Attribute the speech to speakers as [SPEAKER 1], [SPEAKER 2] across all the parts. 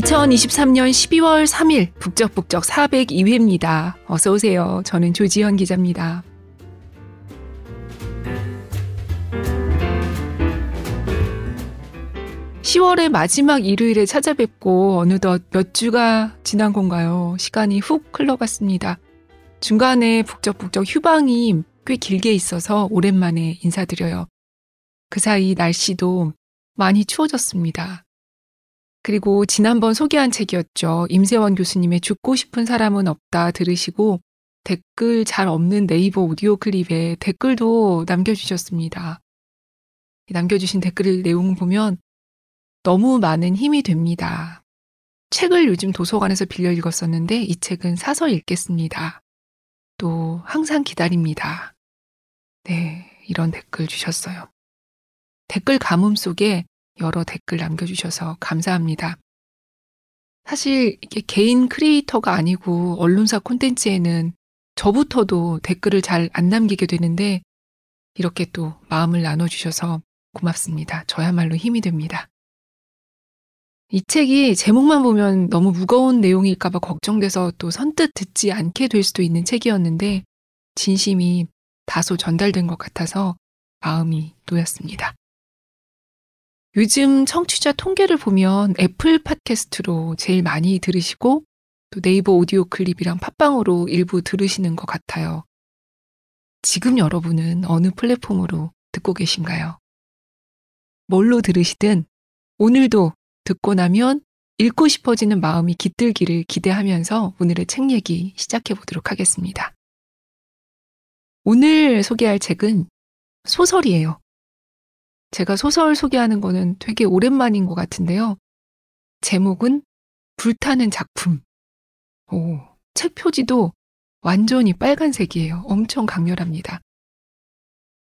[SPEAKER 1] 2023년 12월 3일 북적북적 402회입니다. 어서 오세요. 저는 조지현 기자입니다. 10월의 마지막 일요일에 찾아뵙고 어느덧 몇 주가 지난 건가요? 시간이 훅 흘러갔습니다. 중간에 북적북적 휴방이 꽤 길게 있어서 오랜만에 인사드려요. 그 사이 날씨도 많이 추워졌습니다. 그리고 지난번 소개한 책이었죠. 임세원 교수님의 죽고 싶은 사람은 없다 들으시고 댓글 잘 없는 네이버 오디오 클립에 댓글도 남겨주셨습니다. 남겨주신 댓글 내용 보면 너무 많은 힘이 됩니다. 책을 요즘 도서관에서 빌려 읽었었는데 이 책은 사서 읽겠습니다. 또 항상 기다립니다. 네, 이런 댓글 주셨어요. 댓글 가뭄 속에 여러 댓글 남겨주셔서 감사합니다. 사실 이게 개인 크리에이터가 아니고 언론사 콘텐츠에는 저부터도 댓글을 잘 안 남기게 되는데 이렇게 또 마음을 나눠주셔서 고맙습니다. 저야말로 힘이 됩니다. 이 책이 제목만 보면 너무 무거운 내용일까봐 걱정돼서 또 선뜻 듣지 않게 될 수도 있는 책이었는데 진심이 다소 전달된 것 같아서 마음이 놓였습니다. 요즘 청취자 통계를 보면 애플 팟캐스트로 제일 많이 들으시고 또 네이버 오디오 클립이랑 팟빵으로 일부 들으시는 것 같아요. 지금 여러분은 어느 플랫폼으로 듣고 계신가요? 뭘로 들으시든 오늘도 듣고 나면 읽고 싶어지는 마음이 깃들기를 기대하면서 오늘의 책 얘기 시작해 보도록 하겠습니다. 오늘 소개할 책은 소설이에요. 제가 소설 소개하는 거는 되게 오랜만인 것 같은데요. 제목은 불타는 작품. 오, 책 표지도 완전히 빨간색이에요. 엄청 강렬합니다.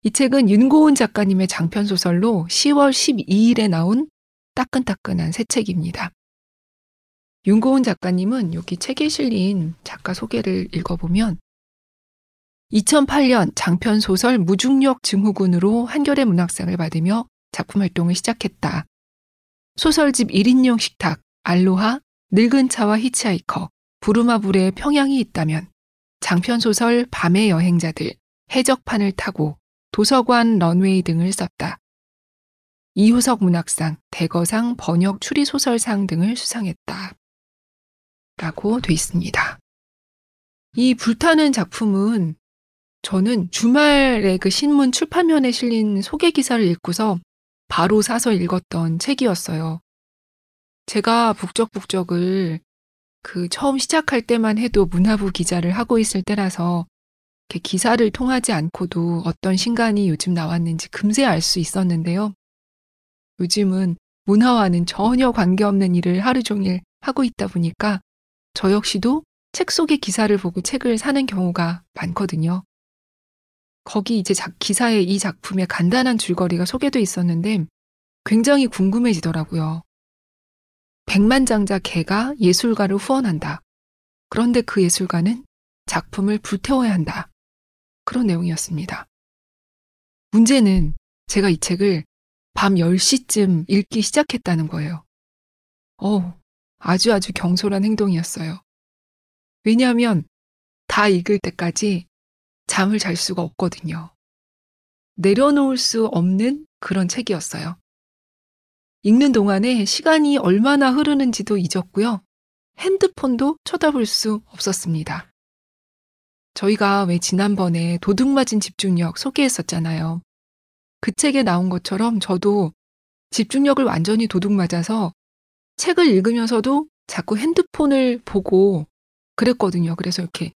[SPEAKER 1] 이 책은 윤고은 작가님의 장편 소설로 10월 12일에 나온 따끈따끈한 새 책입니다. 윤고은 작가님은 여기 책에 실린 작가 소개를 읽어보면 2008년 장편 소설 무중력 증후군으로 한겨레 문학상을 받으며 작품 활동을 시작했다. 소설집 1인용 식탁, 알로하, 늙은 차와 히치하이커, 부르마불의 평양이 있다면, 장편 소설 밤의 여행자들, 해적판을 타고 도서관 런웨이 등을 썼다. 이효석 문학상, 대거상 번역 추리 소설상 등을 수상했다. 라고 돼 있습니다. 이 불타는 작품은 저는 주말에 그 신문 출판면에 실린 소개 기사를 읽고서 바로 사서 읽었던 책이었어요. 제가 북적북적을 그 처음 시작할 때만 해도 문화부 기자를 하고 있을 때라서 기사를 통하지 않고도 어떤 신간이 요즘 나왔는지 금세 알 수 있었는데요. 요즘은 문화와는 전혀 관계없는 일을 하루 종일 하고 있다 보니까 저 역시도 책 속의 기사를 보고 책을 사는 경우가 많거든요. 거기 이제 기사에 이 작품의 간단한 줄거리가 소개돼 있었는데 굉장히 궁금해지더라고요. 백만장자 개가 예술가를 후원한다. 그런데 그 예술가는 작품을 불태워야 한다. 그런 내용이었습니다. 문제는 제가 이 책을 밤 10시쯤 읽기 시작했다는 거예요. 어 아주 아주 경솔한 행동이었어요. 왜냐하면 다 읽을 때까지 잠을 잘 수가 없거든요. 내려놓을 수 없는 그런 책이었어요. 읽는 동안에 시간이 얼마나 흐르는지도 잊었고요. 핸드폰도 쳐다볼 수 없었습니다. 저희가 왜 지난번에 도둑맞은 집중력 소개했었잖아요. 그 책에 나온 것처럼 저도 집중력을 완전히 도둑맞아서 책을 읽으면서도 자꾸 핸드폰을 보고 그랬거든요. 그래서 이렇게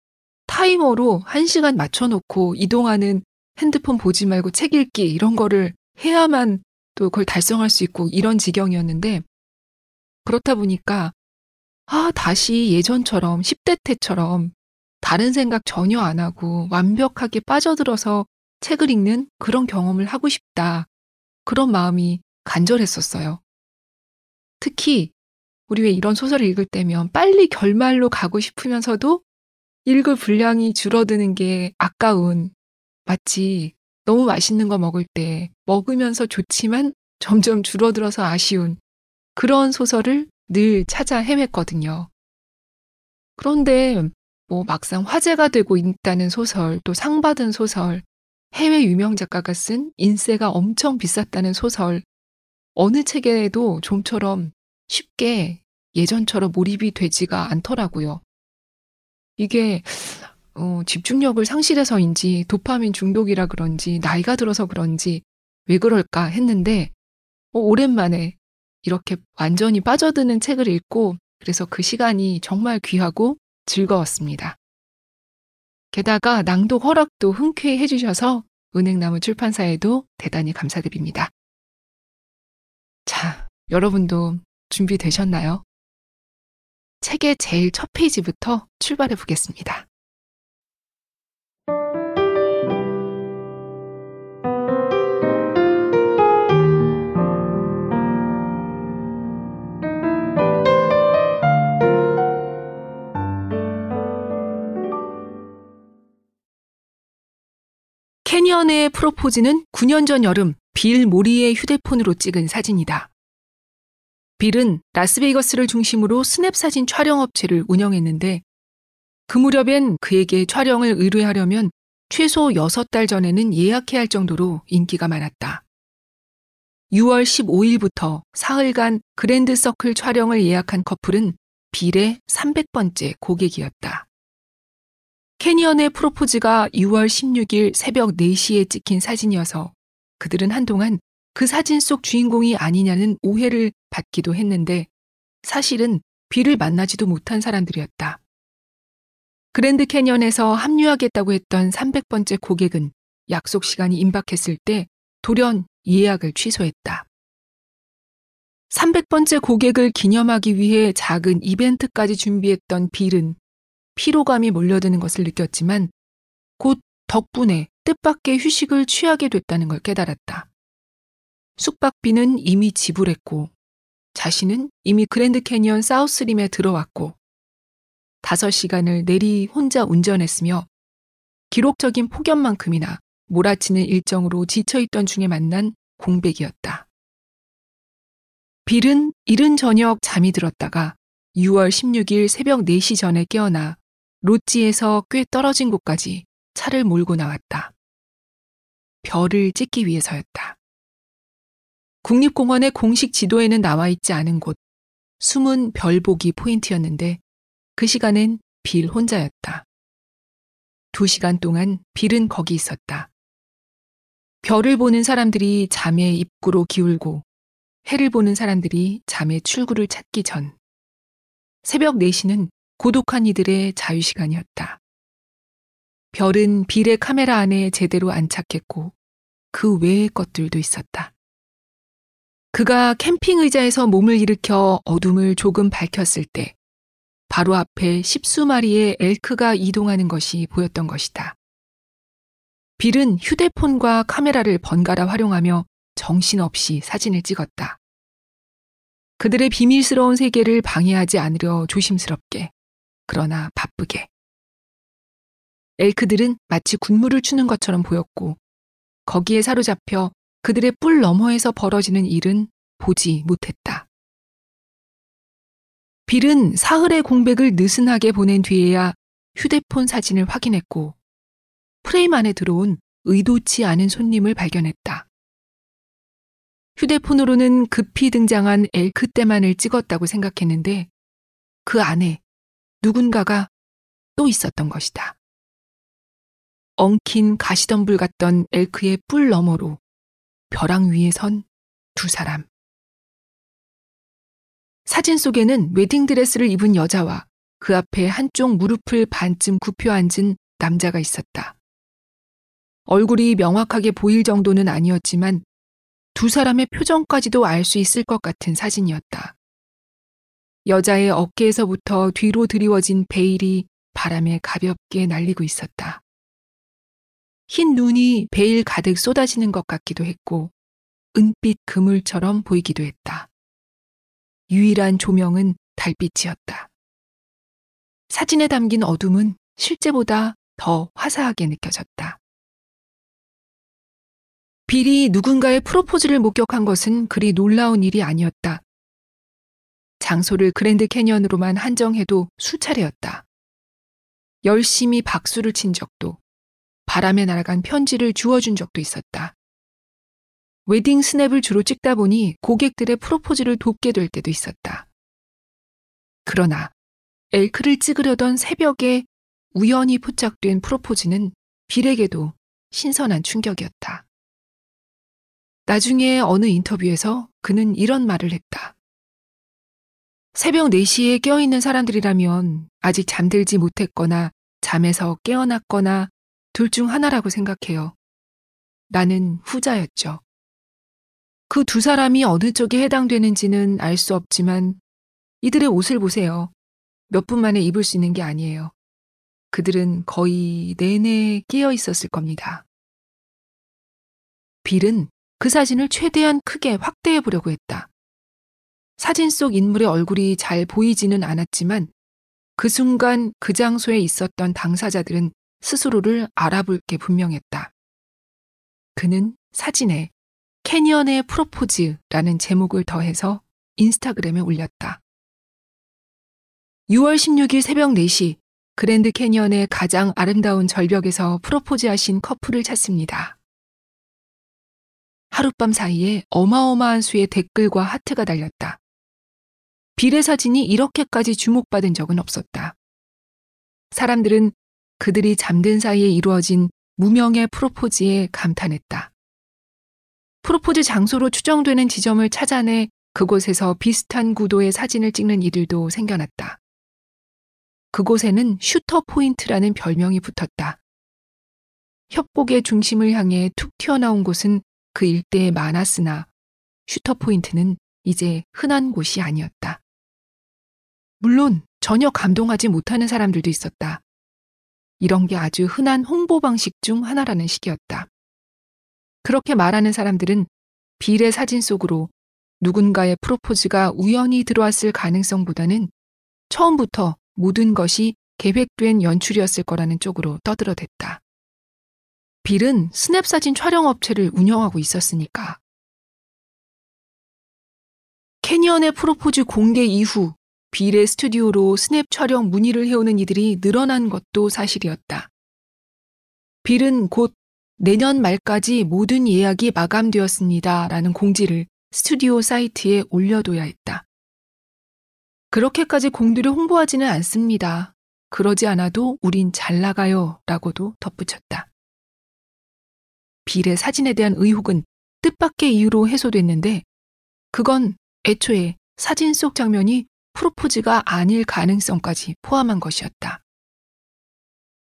[SPEAKER 1] 타이머로 1시간 맞춰놓고 이동하는 핸드폰 보지 말고 책 읽기 이런 거를 해야만 또 그걸 달성할 수 있고 이런 지경이었는데 그렇다 보니까 아, 다시 예전처럼 10대 때처럼 다른 생각 전혀 안 하고 완벽하게 빠져들어서 책을 읽는 그런 경험을 하고 싶다. 그런 마음이 간절했었어요. 특히 우리 왜 이런 소설을 읽을 때면 빨리 결말로 가고 싶으면서도 읽을 분량이 줄어드는 게 아까운 마치 너무 맛있는 거 먹을 때 먹으면서 좋지만 점점 줄어들어서 아쉬운 그런 소설을 늘 찾아 헤맸거든요. 그런데 뭐 막상 화제가 되고 있다는 소설, 또 상 받은 소설, 해외 유명 작가가 쓴 인세가 엄청 비쌌다는 소설, 어느 책에도 좀처럼 쉽게 예전처럼 몰입이 되지가 않더라고요. 이게 어, 집중력을 상실해서인지 도파민 중독이라 그런지 나이가 들어서 그런지 왜 그럴까 했는데 어, 오랜만에 이렇게 완전히 빠져드는 책을 읽고 그래서 그 시간이 정말 귀하고 즐거웠습니다. 게다가 낭독 허락도 흔쾌히 해주셔서 은행나무 출판사에도 대단히 감사드립니다. 자, 여러분도 준비되셨나요? 책의 제일 첫 페이지부터 출발해 보겠습니다. 캐니언의 프로포즈는 9년 전 여름 빌 모리의 휴대폰으로 찍은 사진이다. 빌은 라스베이거스를 중심으로 스냅 사진 촬영 업체를 운영했는데 그 무렵엔 그에게 촬영을 의뢰하려면 최소 6달 전에는 예약해야 할 정도로 인기가 많았다. 6월 15일부터 사흘간 그랜드 서클 촬영을 예약한 커플은 빌의 300번째 고객이었다. 캐니언의 프로포즈가 6월 16일 새벽 4시에 찍힌 사진이어서 그들은 한동안 그 사진 속 주인공이 아니냐는 오해를 받기도 했는데 사실은 비를 만나지도 못한 사람들이었다. 그랜드 캐년에서 합류하겠다고 했던 300번째 고객은 약속 시간이 임박했을 때 돌연 예약을 취소했다. 300번째 고객을 기념하기 위해 작은 이벤트까지 준비했던 빌은 피로감이 몰려드는 것을 느꼈지만 곧 덕분에 뜻밖의 휴식을 취하게 됐다는 걸 깨달았다. 숙박비는 이미 지불했고 자신은 이미 그랜드 캐니언 사우스림에 들어왔고 다섯 시간을 내리 혼자 운전했으며 기록적인 폭염만큼이나 몰아치는 일정으로 지쳐있던 중에 만난 공백이었다. 빌은 이른 저녁 잠이 들었다가 6월 16일 새벽 4시 전에 깨어나 로찌에서 꽤 떨어진 곳까지 차를 몰고 나왔다. 별을 찍기 위해서였다. 국립공원의 공식 지도에는 나와 있지 않은 곳, 숨은 별보기 포인트였는데 그 시간엔 빌 혼자였다. 두 시간 동안 빌은 거기 있었다. 별을 보는 사람들이 잠의 입구로 기울고 해를 보는 사람들이 잠의 출구를 찾기 전 새벽 4시는 고독한 이들의 자유시간이었다. 별은 빌의 카메라 안에 제대로 안착했고 그 외의 것들도 있었다. 그가 캠핑 의자에서 몸을 일으켜 어둠을 조금 밝혔을 때 바로 앞에 십수 마리의 엘크가 이동하는 것이 보였던 것이다. 빌은 휴대폰과 카메라를 번갈아 활용하며 정신없이 사진을 찍었다. 그들의 비밀스러운 세계를 방해하지 않으려 조심스럽게, 그러나 바쁘게. 엘크들은 마치 군무를 추는 것처럼 보였고, 거기에 사로잡혀 그들의 뿔 너머에서 벌어지는 일은 보지 못했다. 빌은 사흘의 공백을 느슨하게 보낸 뒤에야 휴대폰 사진을 확인했고 프레임 안에 들어온 의도치 않은 손님을 발견했다. 휴대폰으로는 급히 등장한 엘크 때만을 찍었다고 생각했는데 그 안에 누군가가 또 있었던 것이다. 엉킨 가시덤불 같던 엘크의 뿔 너머로 벼랑 위에 선 두 사람. 사진 속에는 웨딩드레스를 입은 여자와 그 앞에 한쪽 무릎을 반쯤 굽혀 앉은 남자가 있었다. 얼굴이 명확하게 보일 정도는 아니었지만 두 사람의 표정까지도 알 수 있을 것 같은 사진이었다. 여자의 어깨에서부터 뒤로 드리워진 베일이 바람에 가볍게 날리고 있었다. 흰 눈이 베일 가득 쏟아지는 것 같기도 했고 은빛 그물처럼 보이기도 했다. 유일한 조명은 달빛이었다. 사진에 담긴 어둠은 실제보다 더 화사하게 느껴졌다. 빌이 누군가의 프로포즈를 목격한 것은 그리 놀라운 일이 아니었다. 장소를 그랜드 캐니언으로만 한정해도 수차례였다. 열심히 박수를 친 적도, 바람에 날아간 편지를 주워준 적도 있었다. 웨딩 스냅을 주로 찍다 보니 고객들의 프로포즈를 돕게 될 때도 있었다. 그러나 엘크를 찍으려던 새벽에 우연히 포착된 프로포즈는 빌에게도 신선한 충격이었다. 나중에 어느 인터뷰에서 그는 이런 말을 했다. 새벽 4시에 깨어있는 사람들이라면 아직 잠들지 못했거나 잠에서 깨어났거나 둘 중 하나라고 생각해요. 나는 후자였죠. 그 두 사람이 어느 쪽에 해당되는지는 알 수 없지만 이들의 옷을 보세요. 몇 분 만에 입을 수 있는 게 아니에요. 그들은 거의 내내 깨어 있었을 겁니다. 빌은 그 사진을 최대한 크게 확대해 보려고 했다. 사진 속 인물의 얼굴이 잘 보이지는 않았지만 그 순간 그 장소에 있었던 당사자들은 스스로를 알아볼 게 분명했다. 그는 사진에 캐니언의 프로포즈라는 제목을 더해서 인스타그램에 올렸다. 6월 16일 새벽 4시 그랜드 캐니언의 가장 아름다운 절벽에서 프로포즈 하신 커플을 찾습니다. 하룻밤 사이에 어마어마한 수의 댓글과 하트가 달렸다. 빌의 사진이 이렇게까지 주목받은 적은 없었다. 사람들은 그들이 잠든 사이에 이루어진 무명의 프로포즈에 감탄했다. 프로포즈 장소로 추정되는 지점을 찾아내 그곳에서 비슷한 구도의 사진을 찍는 이들도 생겨났다. 그곳에는 슈터 포인트라는 별명이 붙었다. 협곡의 중심을 향해 툭 튀어나온 곳은 그 일대에 많았으나 슈터 포인트는 이제 흔한 곳이 아니었다. 물론 전혀 감동하지 못하는 사람들도 있었다. 이런 게 아주 흔한 홍보 방식 중 하나라는 식이었다. 그렇게 말하는 사람들은 빌의 사진 속으로 누군가의 프로포즈가 우연히 들어왔을 가능성보다는 처음부터 모든 것이 계획된 연출이었을 거라는 쪽으로 떠들어댔다. 빌은 스냅 사진 촬영 업체를 운영하고 있었으니까. 캐니언의 프로포즈 공개 이후 빌의 스튜디오로 스냅 촬영 문의를 해오는 이들이 늘어난 것도 사실이었다. 빌은 곧 내년 말까지 모든 예약이 마감되었습니다. 라는 공지를 스튜디오 사이트에 올려둬야 했다. 그렇게까지 공들여 홍보하지는 않습니다. 그러지 않아도 우린 잘 나가요. 라고도 덧붙였다. 빌의 사진에 대한 의혹은 뜻밖의 이유로 해소됐는데 그건 애초에 사진 속 장면이 프로포즈가 아닐 가능성까지 포함한 것이었다.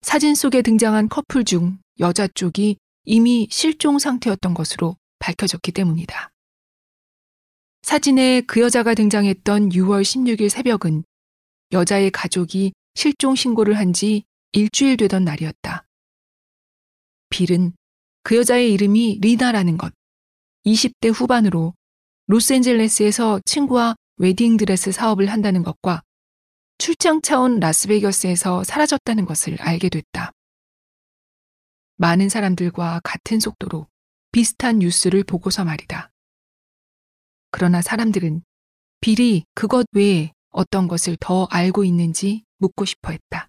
[SPEAKER 1] 사진 속에 등장한 커플 중 여자 쪽이 이미 실종 상태였던 것으로 밝혀졌기 때문이다. 사진에 그 여자가 등장했던 6월 16일 새벽은 여자의 가족이 실종 신고를 한 지 일주일 되던 날이었다. 빌은 그 여자의 이름이 리나라는 것, 20대 후반으로 로스앤젤레스에서 친구와 웨딩드레스 사업을 한다는 것과 출장차 온 라스베이거스에서 사라졌다는 것을 알게 됐다. 많은 사람들과 같은 속도로 비슷한 뉴스를 보고서 말이다. 그러나 사람들은 빌이 그것 외에 어떤 것을 더 알고 있는지 묻고 싶어 했다.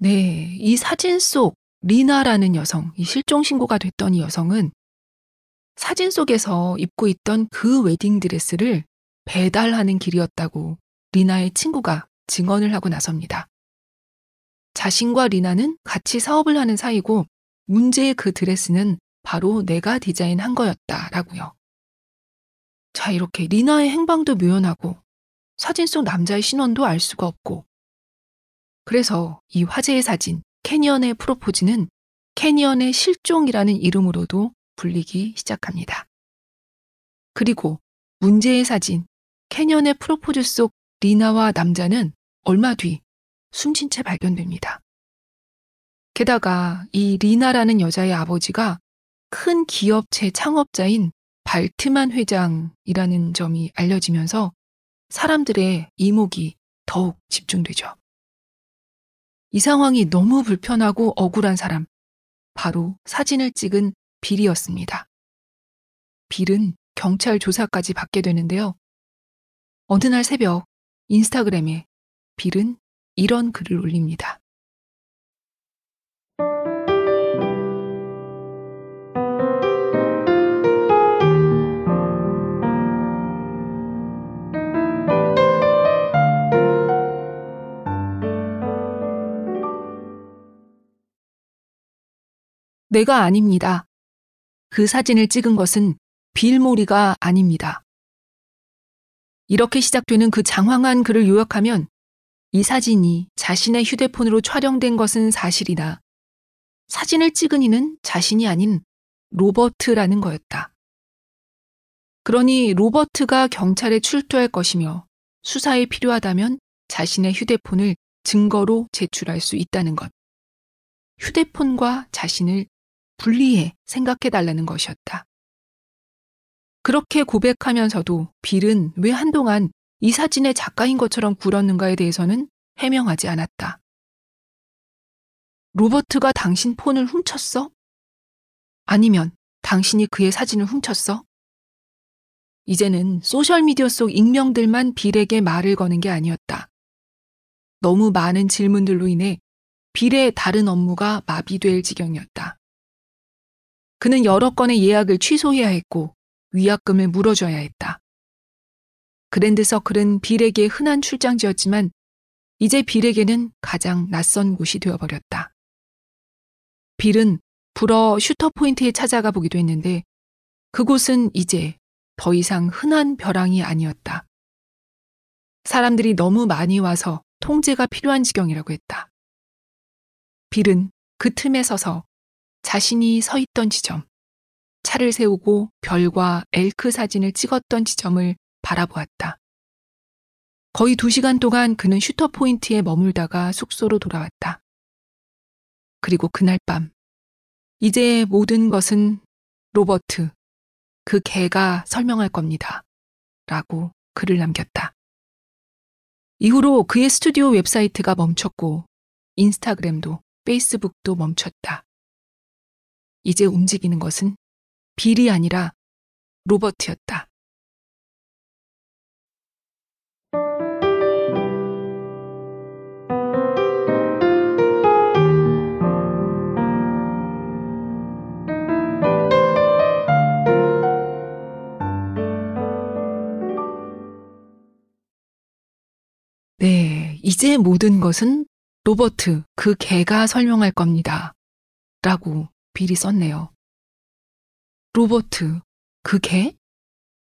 [SPEAKER 1] 네, 이 사진 속 리나라는 여성, 이 실종 신고가 됐던 이 여성은 사진 속에서 입고 있던 그 웨딩 드레스를 배달하는 길이었다고 리나의 친구가 증언을 하고 나섭니다. 자신과 리나는 같이 사업을 하는 사이고 문제의 그 드레스는 바로 내가 디자인한 거였다라고요. 자, 이렇게 리나의 행방도 묘연하고 사진 속 남자의 신원도 알 수가 없고 그래서 이 화제의 사진, 캐니언의 프로포즈는 캐니언의 실종이라는 이름으로도 불리기 시작합니다. 그리고 문제의 사진, 캐니언의 프로포즈 속 리나와 남자는 얼마 뒤 숨진 채 발견됩니다. 게다가 이 리나라는 여자의 아버지가 큰 기업체 창업자인 발트만 회장이라는 점이 알려지면서 사람들의 이목이 더욱 집중되죠. 이 상황이 너무 불편하고 억울한 사람, 바로 사진을 찍은 빌이었습니다. 빌은 경찰 조사까지 받게 되는데요. 어느 날 새벽 인스타그램에 빌은 이런 글을 올립니다. 내가 아닙니다. 그 사진을 찍은 것은 빌모리가 아닙니다. 이렇게 시작되는 그 장황한 글을 요약하면 이 사진이 자신의 휴대폰으로 촬영된 것은 사실이다. 사진을 찍은 이는 자신이 아닌 로버트라는 거였다. 그러니 로버트가 경찰에 출두할 것이며 수사에 필요하다면 자신의 휴대폰을 증거로 제출할 수 있다는 것. 휴대폰과 자신을 분리해 생각해 달라는 것이었다. 그렇게 고백하면서도 빌은 왜 한동안 이 사진의 작가인 것처럼 굴었는가에 대해서는 해명하지 않았다. 로버트가 당신 폰을 훔쳤어? 아니면 당신이 그의 사진을 훔쳤어? 이제는 소셜미디어 속 익명들만 빌에게 말을 거는 게 아니었다. 너무 많은 질문들로 인해 빌의 다른 업무가 마비될 지경이었다. 그는 여러 건의 예약을 취소해야 했고 위약금을 물어줘야 했다. 그랜드 서클은 빌에게 흔한 출장지였지만 이제 빌에게는 가장 낯선 곳이 되어버렸다. 빌은 일부러 슈터포인트에 찾아가 보기도 했는데 그곳은 이제 더 이상 흔한 벼랑이 아니었다. 사람들이 너무 많이 와서 통제가 필요한 지경이라고 했다. 빌은 그 틈에 서서 자신이 서 있던 지점, 차를 세우고 별과 엘크 사진을 찍었던 지점을 바라보았다. 거의 두 시간 동안 그는 슈터 포인트에 머물다가 숙소로 돌아왔다. 그리고 그날 밤, 이제 모든 것은 로버트, 그 개가 설명할 겁니다. 라고 글을 남겼다. 이후로 그의 스튜디오 웹사이트가 멈췄고, 인스타그램도 페이스북도 멈췄다. 이제 움직이는 것은 빌이 아니라 로버트였다. 네, 이제 모든 것은 로버트, 그 개가 설명할 겁니다. 라고 빌이 썼네요. 로버트, 그 개?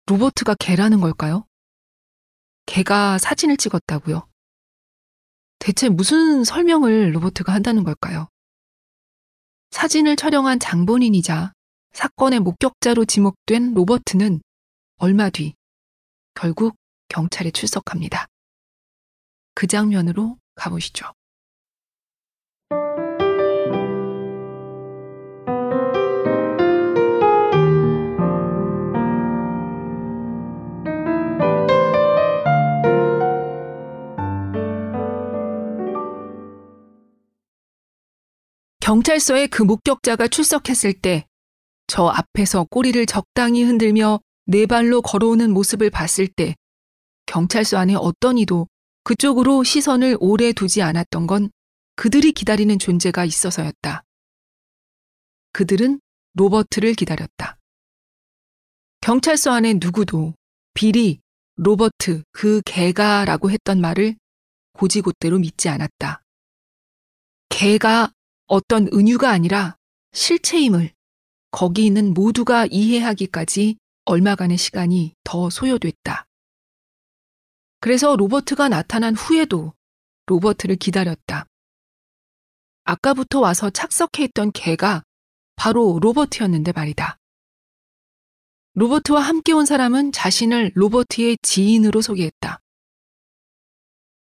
[SPEAKER 1] 로버트가 개라는 걸까요? 개가 사진을 찍었다고요? 대체 무슨 설명을 로버트가 한다는 걸까요? 사진을 촬영한 장본인이자 사건의 목격자로 지목된 로버트는 얼마 뒤 결국 경찰에 출석합니다. 그 장면으로 가보시죠. 경찰서에 그 목격자가 출석했을 때 저 앞에서 꼬리를 적당히 흔들며 네 발로 걸어오는 모습을 봤을 때 경찰서 안에 어떤 이도 그쪽으로 시선을 오래 두지 않았던 건 그들이 기다리는 존재가 있어서였다. 그들은 로버트를 기다렸다. 경찰서 안에 누구도 비리, 로버트, 그 개가 라고 했던 말을 고지곳대로 믿지 않았다. 개가 어떤 은유가 아니라 실체임을 거기 있는 모두가 이해하기까지 얼마간의 시간이 더 소요됐다. 그래서 로버트가 나타난 후에도 로버트를 기다렸다. 아까부터 와서 착석해 있던 개가 바로 로버트였는데 말이다. 로버트와 함께 온 사람은 자신을 로버트의 지인으로 소개했다.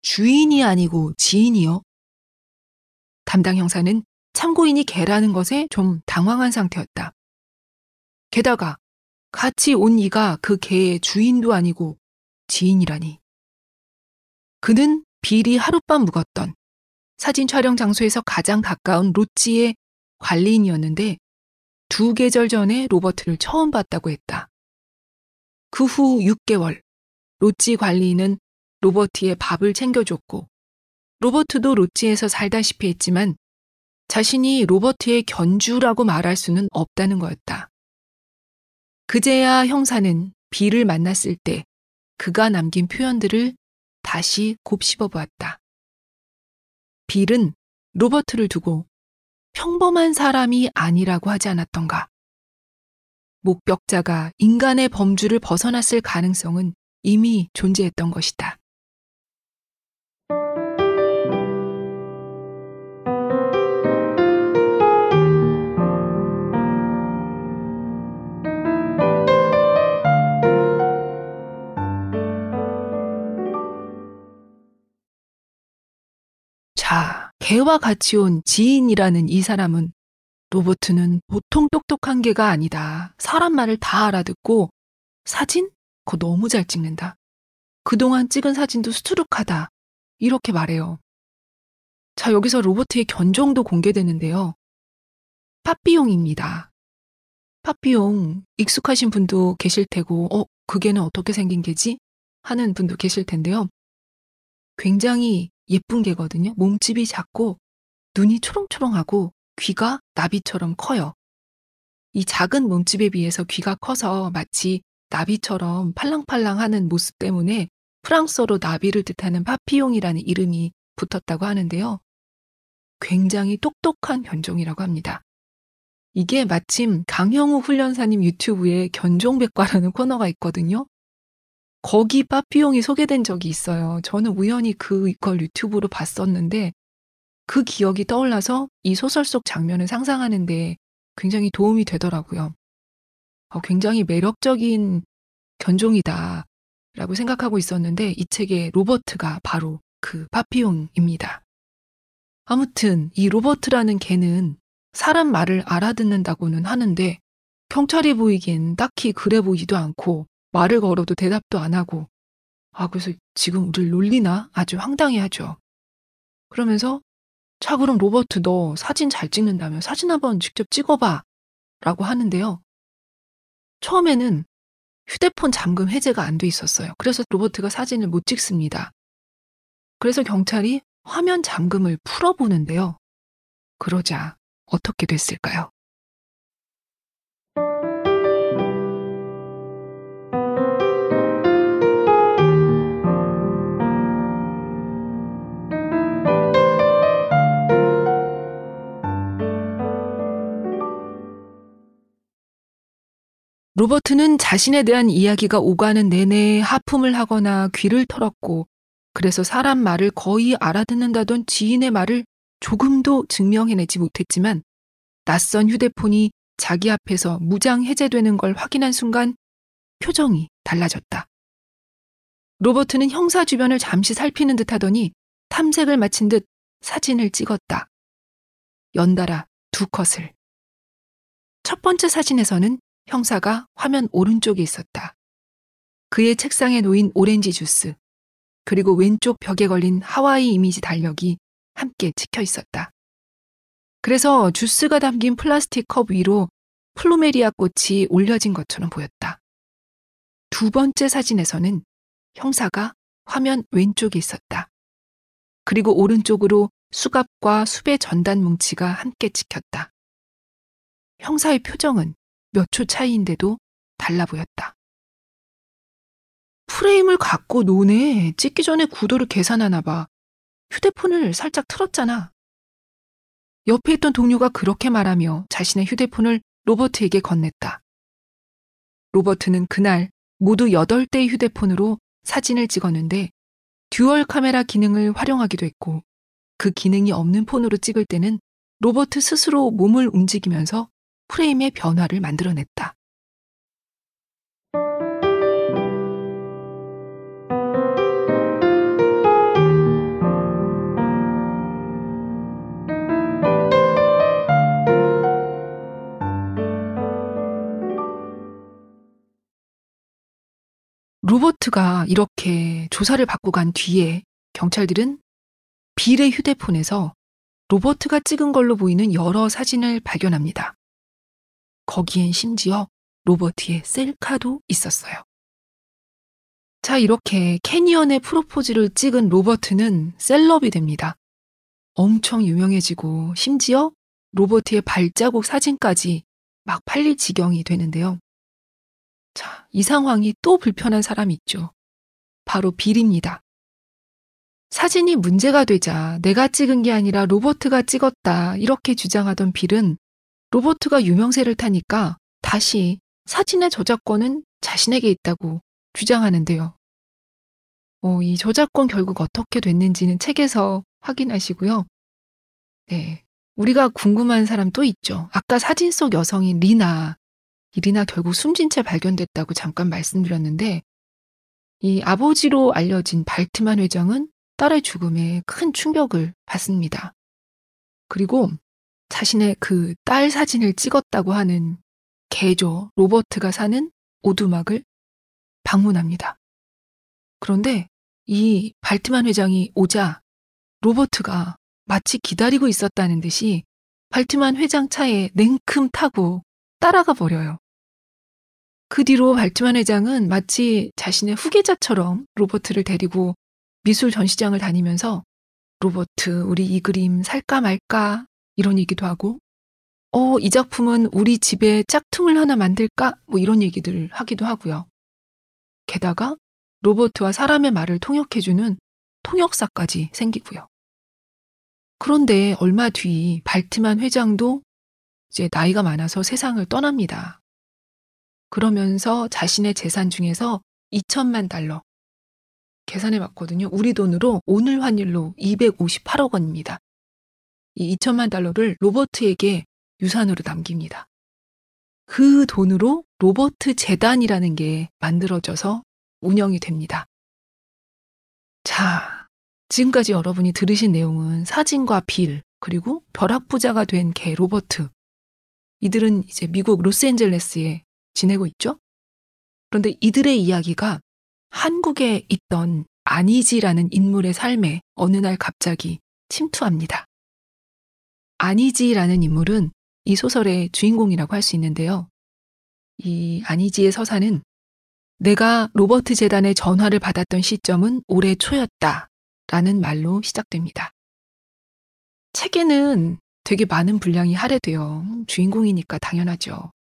[SPEAKER 1] 주인이 아니고 지인이요? 담당 형사는 참고인이 개라는 것에 좀 당황한 상태였다. 게다가 같이 온 이가 그 개의 주인도 아니고 지인이라니. 그는 비리 하룻밤 묵었던 사진 촬영 장소에서 가장 가까운 로찌의 관리인이었는데 두 계절 전에 로버트를 처음 봤다고 했다. 그 후 6개월, 로찌 관리인은 로버트의 밥을 챙겨줬고, 로버트도 로찌에서 살다시피 했지만 자신이 로버트의 견주라고 말할 수는 없다는 거였다. 그제야 형사는 비를 만났을 때 그가 남긴 표현들을 다시 곱씹어 보았다. 빌은 로버트를 두고 평범한 사람이 아니라고 하지 않았던가. 목벽자가 인간의 범주를 벗어났을 가능성은 이미 존재했던 것이다. 개와 같이 온 지인이라는 이 사람은 로버트는 보통 똑똑한 개가 아니다. 사람 말을 다 알아듣고 사진? 그거 너무 잘 찍는다. 그동안 찍은 사진도 수두룩하다. 이렇게 말해요. 자, 여기서 로버트의 견종도 공개되는데요. 파삐용입니다. 파삐용 익숙하신 분도 계실 테고, 어, 그 개는 어떻게 생긴 개지? 하는 분도 계실 텐데요. 굉장히 예쁜 개거든요. 몸집이 작고 눈이 초롱초롱하고 귀가 나비처럼 커요. 이 작은 몸집에 비해서 귀가 커서 마치 나비처럼 팔랑팔랑 하는 모습 때문에 프랑스어로 나비를 뜻하는 파피용이라는 이름이 붙었다고 하는데요. 굉장히 똑똑한 견종이라고 합니다. 이게 마침 강형우 훈련사님 유튜브에 견종백과라는 코너가 있거든요. 거기 빠삐용이 소개된 적이 있어요. 저는 우연히 그걸 유튜브로 봤었는데 그 기억이 떠올라서 이 소설 속 장면을 상상하는데 굉장히 도움이 되더라고요. 어, 굉장히 매력적인 견종이다. 라고 생각하고 있었는데 이 책의 로버트가 바로 그 파피용입니다. 아무튼 이 로버트라는 개는 사람 말을 알아듣는다고는 하는데 경찰이 보이기엔 딱히 그래 보이지도 않고 말을 걸어도 대답도 안 하고 아 그래서 지금 우리를 놀리나 아주 황당해하죠. 그러면서 자 그럼 로버트 너 사진 잘 찍는다면 사진 한번 직접 찍어봐 라고 하는데요. 처음에는 휴대폰 잠금 해제가 안 돼 있었어요. 그래서 로버트가 사진을 못 찍습니다. 그래서 경찰이 화면 잠금을 풀어보는데요. 그러자 어떻게 됐을까요? 로버트는 자신에 대한 이야기가 오가는 내내 하품을 하거나 귀를 털었고, 그래서 사람 말을 거의 알아듣는다던 지인의 말을 조금도 증명해내지 못했지만, 낯선 휴대폰이 자기 앞에서 무장 해제되는 걸 확인한 순간 표정이 달라졌다. 로버트는 형사 주변을 잠시 살피는 듯 하더니 탐색을 마친 듯 사진을 찍었다. 연달아 두 컷을. 첫 번째 사진에서는 형사가 화면 오른쪽에 있었다. 그의 책상에 놓인 오렌지 주스, 그리고 왼쪽 벽에 걸린 하와이 이미지 달력이 함께 찍혀 있었다. 그래서 주스가 담긴 플라스틱 컵 위로 플루메리아 꽃이 올려진 것처럼 보였다. 두 번째 사진에서는 형사가 화면 왼쪽에 있었다. 그리고 오른쪽으로 수갑과 수배 전단 뭉치가 함께 찍혔다. 형사의 표정은 몇 초 차이인데도 달라 보였다. 프레임을 갖고 노네. 찍기 전에 구도를 계산하나 봐. 휴대폰을 살짝 틀었잖아. 옆에 있던 동료가 그렇게 말하며 자신의 휴대폰을 로버트에게 건넸다. 로버트는 그날 모두 8대의 휴대폰으로 사진을 찍었는데 듀얼 카메라 기능을 활용하기도 했고 그 기능이 없는 폰으로 찍을 때는 로버트 스스로 몸을 움직이면서 프레임의 변화를 만들어냈다. 로버트가 이렇게 조사를 받고 간 뒤에 경찰들은 빌의 휴대폰에서 로버트가 찍은 걸로 보이는 여러 사진을 발견합니다. 거기엔 심지어 로버트의 셀카도 있었어요. 자, 이렇게 캐니언의 프로포즈를 찍은 로버트는 셀럽이 됩니다. 엄청 유명해지고 심지어 로버트의 발자국 사진까지 막 팔릴 지경이 되는데요. 자, 이 상황이 또 불편한 사람이 있죠. 바로 빌입니다. 사진이 문제가 되자 내가 찍은 게 아니라 로버트가 찍었다 이렇게 주장하던 빌은 로버트가 유명세를 타니까 다시 사진의 저작권은 자신에게 있다고 주장하는데요. 어, 이 저작권 결국 어떻게 됐는지는 책에서 확인하시고요. 네. 우리가 궁금한 사람 또 있죠. 아까 사진 속 여성인 리나. 이 리나 결국 숨진 채 발견됐다고 잠깐 말씀드렸는데, 이 아버지로 알려진 발트만 회장은 딸의 죽음에 큰 충격을 받습니다. 그리고 자신의 그 딸 사진을 찍었다고 하는 개조 로버트가 사는 오두막을 방문합니다. 그런데 이 발트만 회장이 오자 로버트가 마치 기다리고 있었다는 듯이 발트만 회장 차에 냉큼 타고 따라가 버려요. 그 뒤로 발트만 회장은 마치 자신의 후계자처럼 로버트를 데리고 미술 전시장을 다니면서 로버트, 우리 이 그림 살까 말까 이런 얘기도 하고 어, 이 작품은 우리 집에 짝퉁을 하나 만들까? 뭐 이런 얘기들 하기도 하고요. 게다가 로버트와 사람의 말을 통역해주는 통역사까지 생기고요. 그런데 얼마 뒤 발트만 회장도 이제 나이가 많아서 세상을 떠납니다. 그러면서 자신의 재산 중에서 2천만 달러 계산해 봤거든요. 우리 돈으로 오늘 환율로 258억 원입니다. 이 2천만 달러를 로버트에게 유산으로 남깁니다. 그 돈으로 로버트 재단이라는 게 만들어져서 운영이 됩니다. 자, 지금까지 여러분이 들으신 내용은 사진과 빌, 그리고 벼락부자가 된 개 로버트. 이들은 이제 미국 로스앤젤레스에 지내고 있죠? 그런데 이들의 이야기가 한국에 있던 아니지라는 인물의 삶에 어느 날 갑자기 침투합니다. 아니지라는 인물은 이 소설의 주인공이라고 할 수 있는데요. 이 아니지의 서사는 내가 로버트 재단의 전화를 받았던 시점은 올해 초였다. 라는 말로 시작됩니다. 책에는 되게 많은 분량이 할애돼요. 주인공이니까 당연하죠.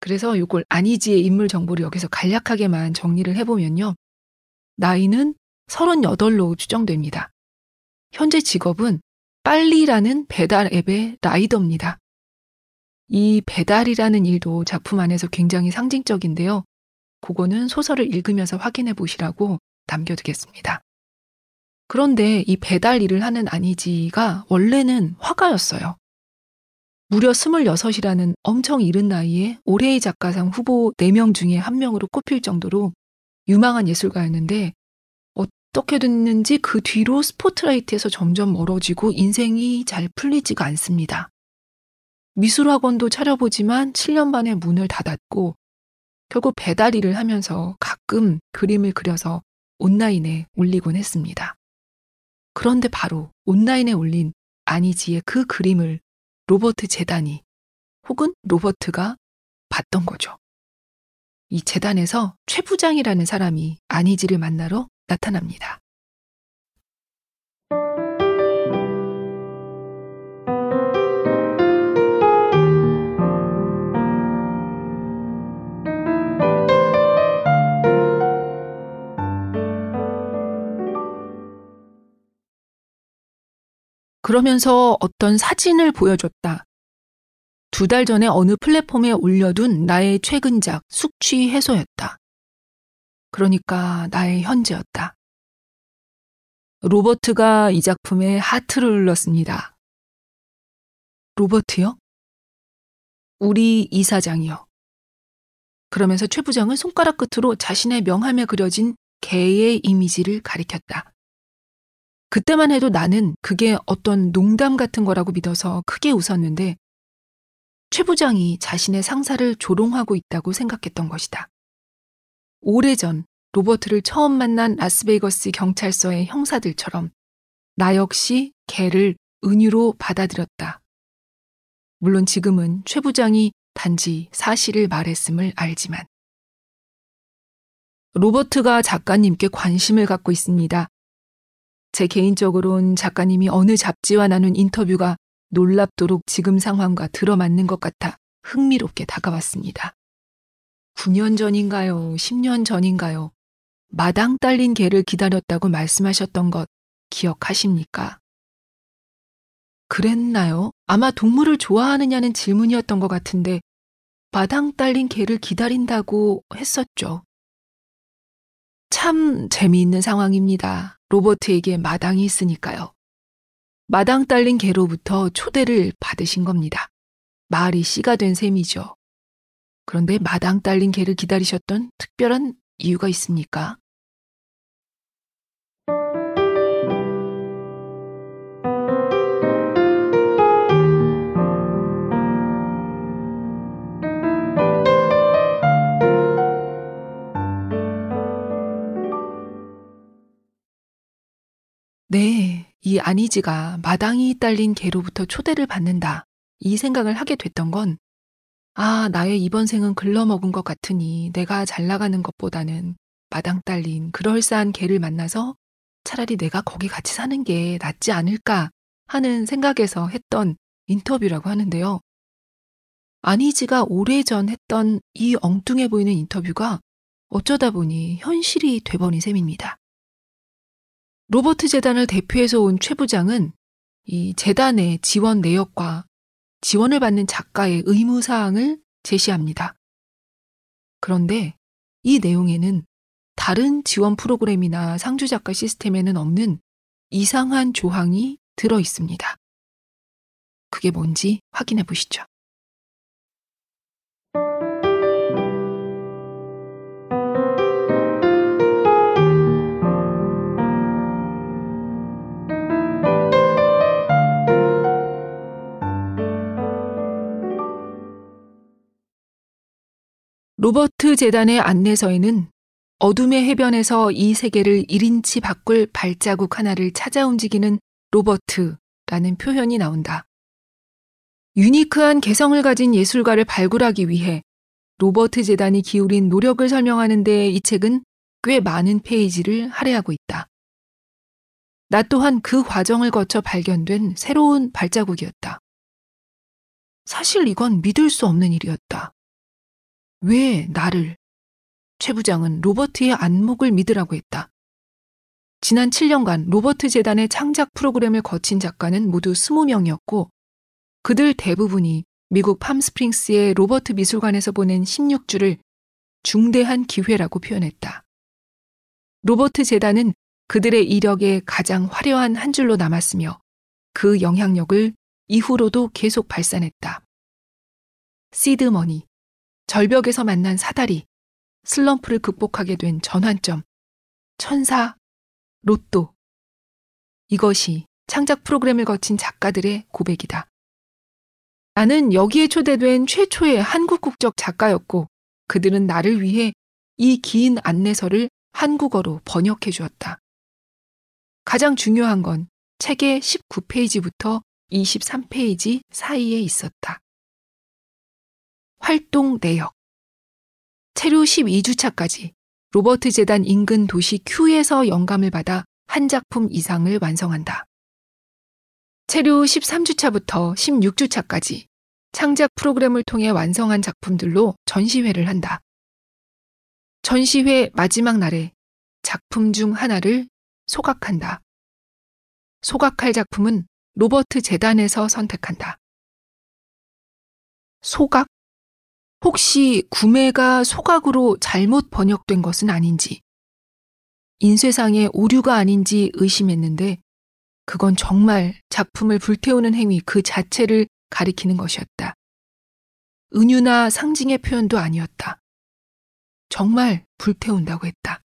[SPEAKER 1] 그래서 이걸 아니지의 인물 정보를 여기서 간략하게만 정리를 해보면요. 나이는 38로 추정됩니다. 현재 직업은 빨리라는 배달 앱의 라이더입니다. 이 배달이라는 일도 작품 안에서 굉장히 상징적인데요. 그거는 소설을 읽으면서 확인해 보시라고 남겨두겠습니다. 그런데 이 배달 일을 하는 아니지가 원래는 화가였어요. 무려 26이라는 엄청 이른 나이에 올해의 작가상 후보 4명 중에 한 명으로 꼽힐 정도로 유망한 예술가였는데 어떻게 됐는지 그 뒤로 스포트라이트에서 점점 멀어지고 인생이 잘 풀리지가 않습니다. 미술학원도 차려보지만 7년 만에 문을 닫았고 결국 배달 일을 하면서 가끔 그림을 그려서 온라인에 올리곤 했습니다. 그런데 바로 온라인에 올린 아니지의 그 그림을 로버트 재단이 혹은 로버트가 봤던 거죠. 이 재단에서 최 부장이라는 사람이 아니지를 만나러 나타납니다. 그러면서 어떤 사진을 보여줬다. 두 달 전에 어느 플랫폼에 올려둔 나의 최근작 숙취 해소였다. 그러니까 나의 현재였다. 로버트가 이 작품에 하트를 눌렀습니다. 로버트요? 우리 이사장이요. 그러면서 최 부장은 손가락 끝으로 자신의 명함에 그려진 개의 이미지를 가리켰다. 그때만 해도 나는 그게 어떤 농담 같은 거라고 믿어서 크게 웃었는데 최 부장이 자신의 상사를 조롱하고 있다고 생각했던 것이다. 오래전 로버트를 처음 만난 라스베이거스 경찰서의 형사들처럼 나 역시 개를 은유로 받아들였다. 물론 지금은 최 부장이 단지 사실을 말했음을 알지만. 로버트가 작가님께 관심을 갖고 있습니다. 제 개인적으론 작가님이 어느 잡지와 나눈 인터뷰가 놀랍도록 지금 상황과 들어맞는 것 같아 흥미롭게 다가왔습니다. 9년 전인가요? 10년 전인가요? 마당 딸린 개를 기다렸다고 말씀하셨던 것 기억하십니까? 그랬나요? 아마 동물을 좋아하느냐는 질문이었던 것 같은데 마당 딸린 개를 기다린다고 했었죠. 참 재미있는 상황입니다. 로버트에게 마당이 있으니까요. 마당 딸린 개로부터 초대를 받으신 겁니다. 말이 씨가 된 셈이죠. 그런데 마당 딸린 개를 기다리셨던 특별한 이유가 있습니까? 네, 이 아니지가 마당이 딸린 개로부터 초대를 받는다. 이 생각을 하게 됐던 건, 아, 나의 이번 생은 글러먹은 것 같으니 내가 잘 나가는 것보다는 마당 딸린 그럴싸한 개를 만나서 차라리 내가 거기 같이 사는 게 낫지 않을까 하는 생각에서 했던 인터뷰라고 하는데요. 아니지가 오래전 했던 이 엉뚱해 보이는 인터뷰가 어쩌다 보니 현실이 돼버린 셈입니다. 로버트 재단을 대표해서 온 최 부장은 이 재단의 지원 내역과 지원을 받는 작가의 의무사항을 제시합니다. 그런데 이 내용에는 다른 지원 프로그램이나 상주 작가 시스템에는 없는 이상한 조항이 들어 있습니다. 그게 뭔지 확인해 보시죠. 로버트 재단의 안내서에는 어둠의 해변에서 이 세계를 1인치 바꿀 발자국 하나를 찾아 움직이는 로버트라는 표현이 나온다. 유니크한 개성을 가진 예술가를 발굴하기 위해 로버트 재단이 기울인 노력을 설명하는데 이 책은 꽤 많은 페이지를 할애하고 있다. 나 또한 그 과정을 거쳐 발견된 새로운 발자국이었다. 사실 이건 믿을 수 없는 일이었다. 왜 나를? 최 부장은 로버트의 안목을 믿으라고 했다. 지난 7년간 로버트 재단의 창작 프로그램을 거친 작가는 모두 20명이었고 그들 대부분이 미국 팜스프링스의 로버트 미술관에서 보낸 16주를 중대한 기회라고 표현했다. 로버트 재단은 그들의 이력에 가장 화려한 한 줄로 남았으며 그 영향력을 이후로도 계속 발산했다. 시드머니, 절벽에서 만난 사다리, 슬럼프를 극복하게 된 전환점, 천사, 로또. 이것이 창작 프로그램을 거친 작가들의 고백이다. 나는 여기에 초대된 최초의 한국 국적 작가였고 그들은 나를 위해 이 긴 안내서를 한국어로 번역해 주었다. 가장 중요한 건 책의 19페이지부터 23페이지 사이에 있었다. 활동 내역. 체류 12주차까지 로버트 재단 인근 도시 큐에서 영감을 받아 한 작품 이상을 완성한다. 체류 13주차부터 16주차까지 창작 프로그램을 통해 완성한 작품들로 전시회를 한다. 전시회 마지막 날에 작품 중 하나를 소각한다. 소각할 작품은 로버트 재단에서 선택한다. 소각? 혹시 구매가 소각으로 잘못 번역된 것은 아닌지, 인쇄상의 오류가 아닌지 의심했는데, 그건 정말 작품을 불태우는 행위 그 자체를 가리키는 것이었다. 은유나 상징의 표현도 아니었다. 정말 불태운다고 했다.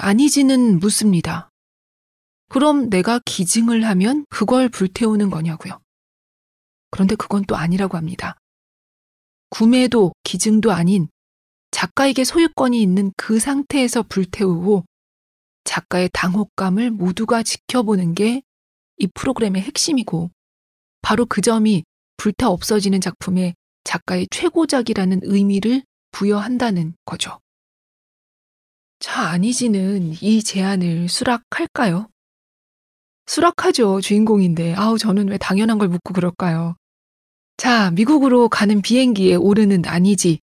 [SPEAKER 1] 아니지는 묻습니다. 그럼 내가 기증을 하면 그걸 불태우는 거냐고요. 그런데 그건 또 아니라고 합니다. 구매도 기증도 아닌 작가에게 소유권이 있는 그 상태에서 불태우고 작가의 당혹감을 모두가 지켜보는 게 이 프로그램의 핵심이고 바로 그 점이 불타 없어지는 작품의 작가의 최고작이라는 의미를 부여한다는 거죠. 자, 아니지는 이 제안을 수락할까요? 수락하죠. 주인공인데. 아우, 저는 왜 당연한 걸 묻고 그럴까요? 자, 미국으로 가는 비행기에 오르는 아니지.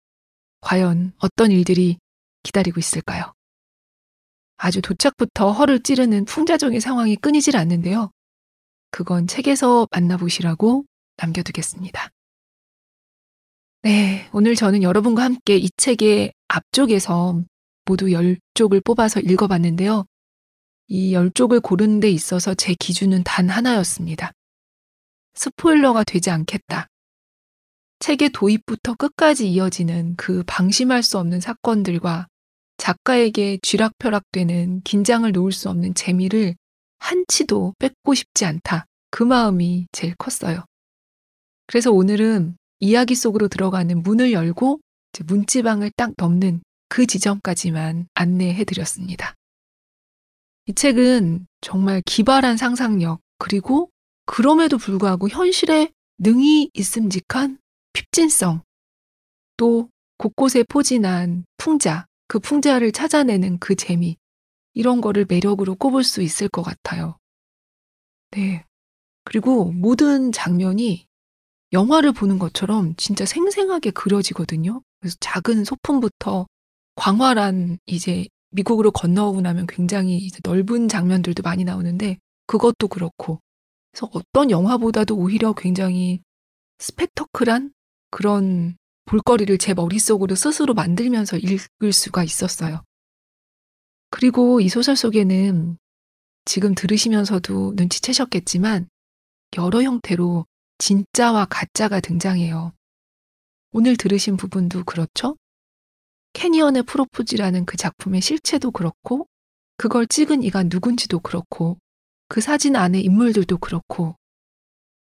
[SPEAKER 1] 과연 어떤 일들이 기다리고 있을까요? 아주 도착부터 허를 찌르는 풍자적인 상황이 끊이질 않는데요. 그건 책에서 만나보시라고 남겨두겠습니다. 네, 오늘 저는 여러분과 함께 이 책의 앞쪽에서 모두 10쪽을 뽑아서 읽어봤는데요. 이 10쪽을 고르는 데 있어서 제 기준은 단 하나였습니다. 스포일러가 되지 않겠다. 책의 도입부터 끝까지 이어지는 그 방심할 수 없는 사건들과 작가에게 쥐락펴락되는 긴장을 놓을 수 없는 재미를 한치도 뺏고 싶지 않다. 그 마음이 제일 컸어요. 그래서 오늘은 이야기 속으로 들어가는 문을 열고 문지방을 딱 넘는 그 지점까지만 안내해 드렸습니다. 이 책은 정말 기발한 상상력, 그리고 그럼에도 불구하고 현실에 능이 있음직한 핍진성, 또 곳곳에 포진한 풍자, 그 풍자를 찾아내는 그 재미, 이런 거를 매력으로 꼽을 수 있을 것 같아요. 네. 그리고 모든 장면이 영화를 보는 것처럼 진짜 생생하게 그려지거든요. 그래서 작은 소품부터 광활한 이제 미국으로 건너오고 나면 굉장히 넓은 장면들도 많이 나오는데 그것도 그렇고 그래서 어떤 영화보다도 오히려 굉장히 스펙터클한 그런 볼거리를 제 머릿속으로 스스로 만들면서 읽을 수가 있었어요. 그리고 이 소설 속에는 지금 들으시면서도 눈치채셨겠지만 여러 형태로 진짜와 가짜가 등장해요. 오늘 들으신 부분도 그렇죠? 캐니언의 프로포즈라는 그 작품의 실체도 그렇고, 그걸 찍은 이가 누군지도 그렇고, 그 사진 안에 인물들도 그렇고,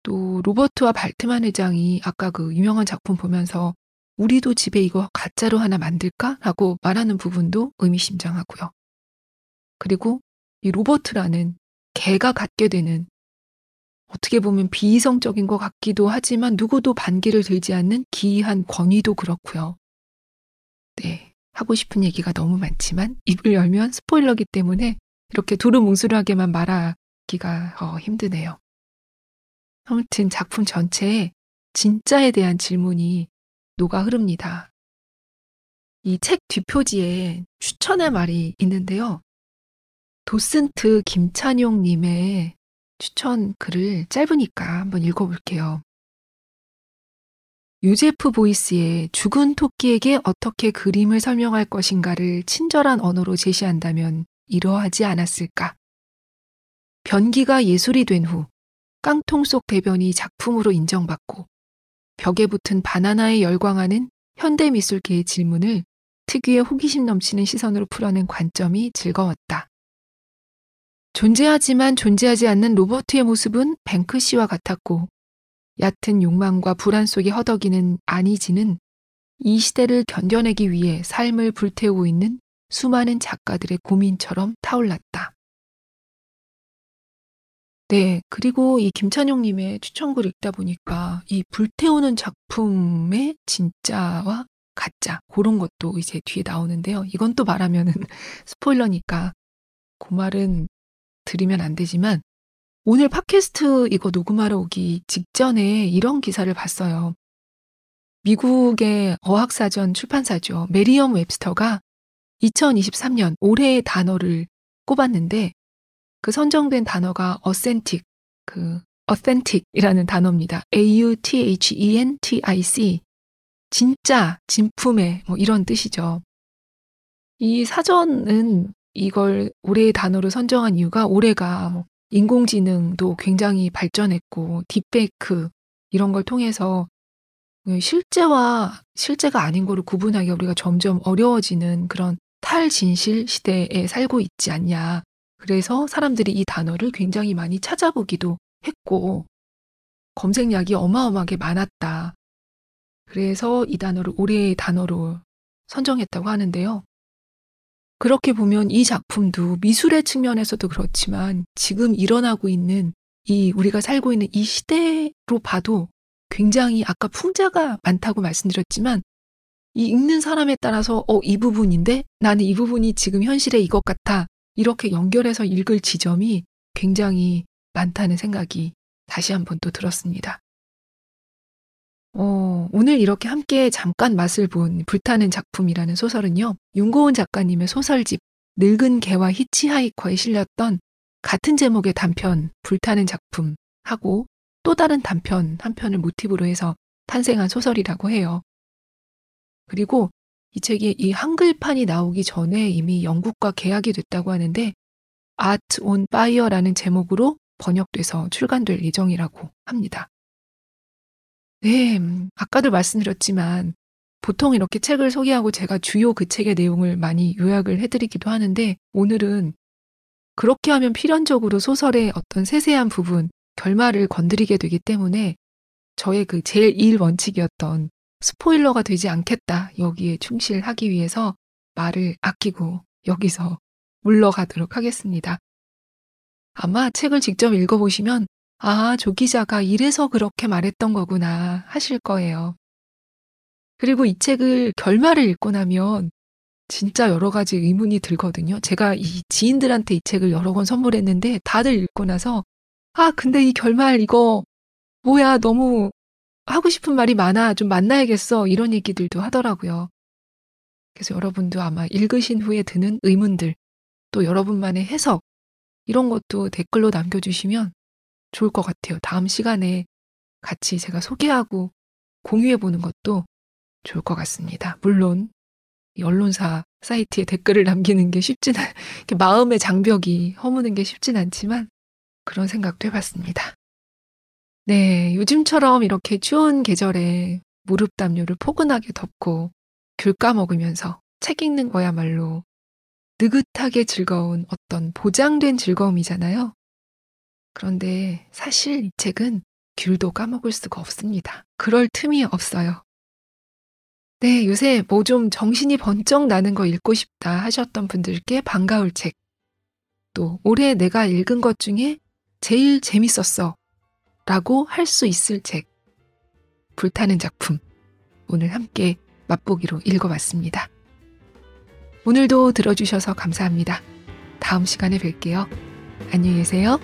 [SPEAKER 1] 또 로버트와 발트만 회장이 아까 그 유명한 작품 보면서 우리도 집에 이거 가짜로 하나 만들까? 라고 말하는 부분도 의미심장하고요. 그리고 이 로버트라는 개가 갖게 되는 어떻게 보면 비이성적인 것 같기도 하지만 누구도 반기를 들지 않는 기이한 권위도 그렇고요. 네. 하고 싶은 얘기가 너무 많지만 입을 열면 스포일러기 때문에 이렇게 두루뭉술하게만 말하기가 어, 힘드네요. 아무튼 작품 전체에 진짜에 대한 질문이 녹아 흐릅니다. 이 책 뒷표지에 추천의 말이 있는데요. 도슨트 김찬용님의 추천 글을 짧으니까 한번 읽어볼게요. 유제프 보이스의 죽은 토끼에게 어떻게 그림을 설명할 것인가를 친절한 언어로 제시한다면 이러하지 않았을까? 변기가 예술이 된 후 깡통 속 대변이 작품으로 인정받고 벽에 붙은 바나나에 열광하는 현대미술계의 질문을 특유의 호기심 넘치는 시선으로 풀어낸 관점이 즐거웠다. 존재하지만 존재하지 않는 로버트의 모습은 뱅크시와 같았고 얕은 욕망과 불안 속에 허덕이는 아니지는 이 시대를 견뎌내기 위해 삶을 불태우고 있는 수많은 작가들의 고민처럼 타올랐다. 네, 그리고 이 김찬용님의 추천글 읽다 보니까 이 불태우는 작품의 진짜와 가짜, 그런 것도 이제 뒤에 나오는데요. 이건 또 말하면은 스포일러니까 그 말은 드리면 안 되지만 오늘 팟캐스트 이거 녹음하러 오기 직전에 이런 기사를 봤어요. 미국의 어학사전 출판사죠. 메리엄 웹스터가 2023년 올해의 단어를 꼽았는데 그 선정된 단어가 authentic, 그 authentic이라는 단어입니다. A-U-T-H-E-N-T-I-C. 진짜, 진품의 뭐 이런 뜻이죠. 이 사전은 이걸 올해의 단어로 선정한 이유가 올해가 뭐 인공지능도 굉장히 발전했고 딥페이크 이런 걸 통해서 실제와 실제가 아닌 거를 구분하기가 우리가 점점 어려워지는 그런 탈진실 시대에 살고 있지 않냐. 그래서 사람들이 이 단어를 굉장히 많이 찾아보기도 했고, 검색량이 어마어마하게 많았다. 그래서 이 단어를 올해의 단어로 선정했다고 하는데요. 그렇게 보면 이 작품도 미술의 측면에서도 그렇지만 지금 일어나고 있는 이 우리가 살고 있는 이 시대로 봐도 굉장히 아까 풍자가 많다고 말씀드렸지만 이 읽는 사람에 따라서 어, 이 부분인데 나는 이 부분이 지금 현실에 이것 같아. 이렇게 연결해서 읽을 지점이 굉장히 많다는 생각이 다시 한번 또 들었습니다. 어, 오늘 이렇게 함께 잠깐 맛을 본 불타는 작품이라는 소설은요, 윤고은 작가님의 소설집 늙은 차와 히치하이커에 실렸던 같은 제목의 단편 불타는 작품하고 또 다른 단편 한 편을 모티브로 해서 탄생한 소설이라고 해요. 그리고 이 책이 이 한글판이 나오기 전에 이미 영국과 계약이 됐다고 하는데 Art on Fire라는 제목으로 번역돼서 출간될 예정이라고 합니다. 네, 음, 아까도 말씀드렸지만 보통 이렇게 책을 소개하고 제가 주요 그 책의 내용을 많이 요약을 해드리기도 하는데 오늘은 그렇게 하면 필연적으로 소설의 어떤 세세한 부분, 결말을 건드리게 되기 때문에 저의 그 제일 일 원칙이었던 스포일러가 되지 않겠다 여기에 충실하기 위해서 말을 아끼고 여기서 물러가도록 하겠습니다. 아마 책을 직접 읽어보시면 아, 조 기자가 이래서 그렇게 말했던 거구나 하실 거예요. 그리고 이 책을 결말을 읽고 나면 진짜 여러 가지 의문이 들거든요. 제가 이 지인들한테 이 책을 여러 권 선물했는데 다들 읽고 나서 아, 근데 이 결말 이거 뭐야, 너무 하고 싶은 말이 많아. 좀 만나야겠어. 이런 얘기들도 하더라고요. 그래서 여러분도 아마 읽으신 후에 드는 의문들, 또 여러분만의 해석, 이런 것도 댓글로 남겨주시면 좋을 것 같아요. 다음 시간에 같이 제가 소개하고 공유해 보는 것도 좋을 것 같습니다. 물론 언론사 사이트에 댓글을 남기는 게 쉽진 않, 마음의 장벽이 허무는 게 쉽진 않지만 그런 생각도 해봤습니다. 네, 요즘처럼 이렇게 추운 계절에 무릎 담요를 포근하게 덮고 귤 까먹으면서 책 읽는 거야말로 느긋하게 즐거운 어떤 보장된 즐거움이잖아요. 그런데 사실 이 책은 귤도 까먹을 수가 없습니다. 그럴 틈이 없어요. 네, 요새 뭐 좀 정신이 번쩍 나는 거 읽고 싶다 하셨던 분들께 반가울 책. 또 올해 내가 읽은 것 중에 제일 재밌었어 라고 할 수 있을 책. 불타는 작품. 오늘 함께 맛보기로 읽어봤습니다. 오늘도 들어주셔서 감사합니다. 다음 시간에 뵐게요. 안녕히 계세요.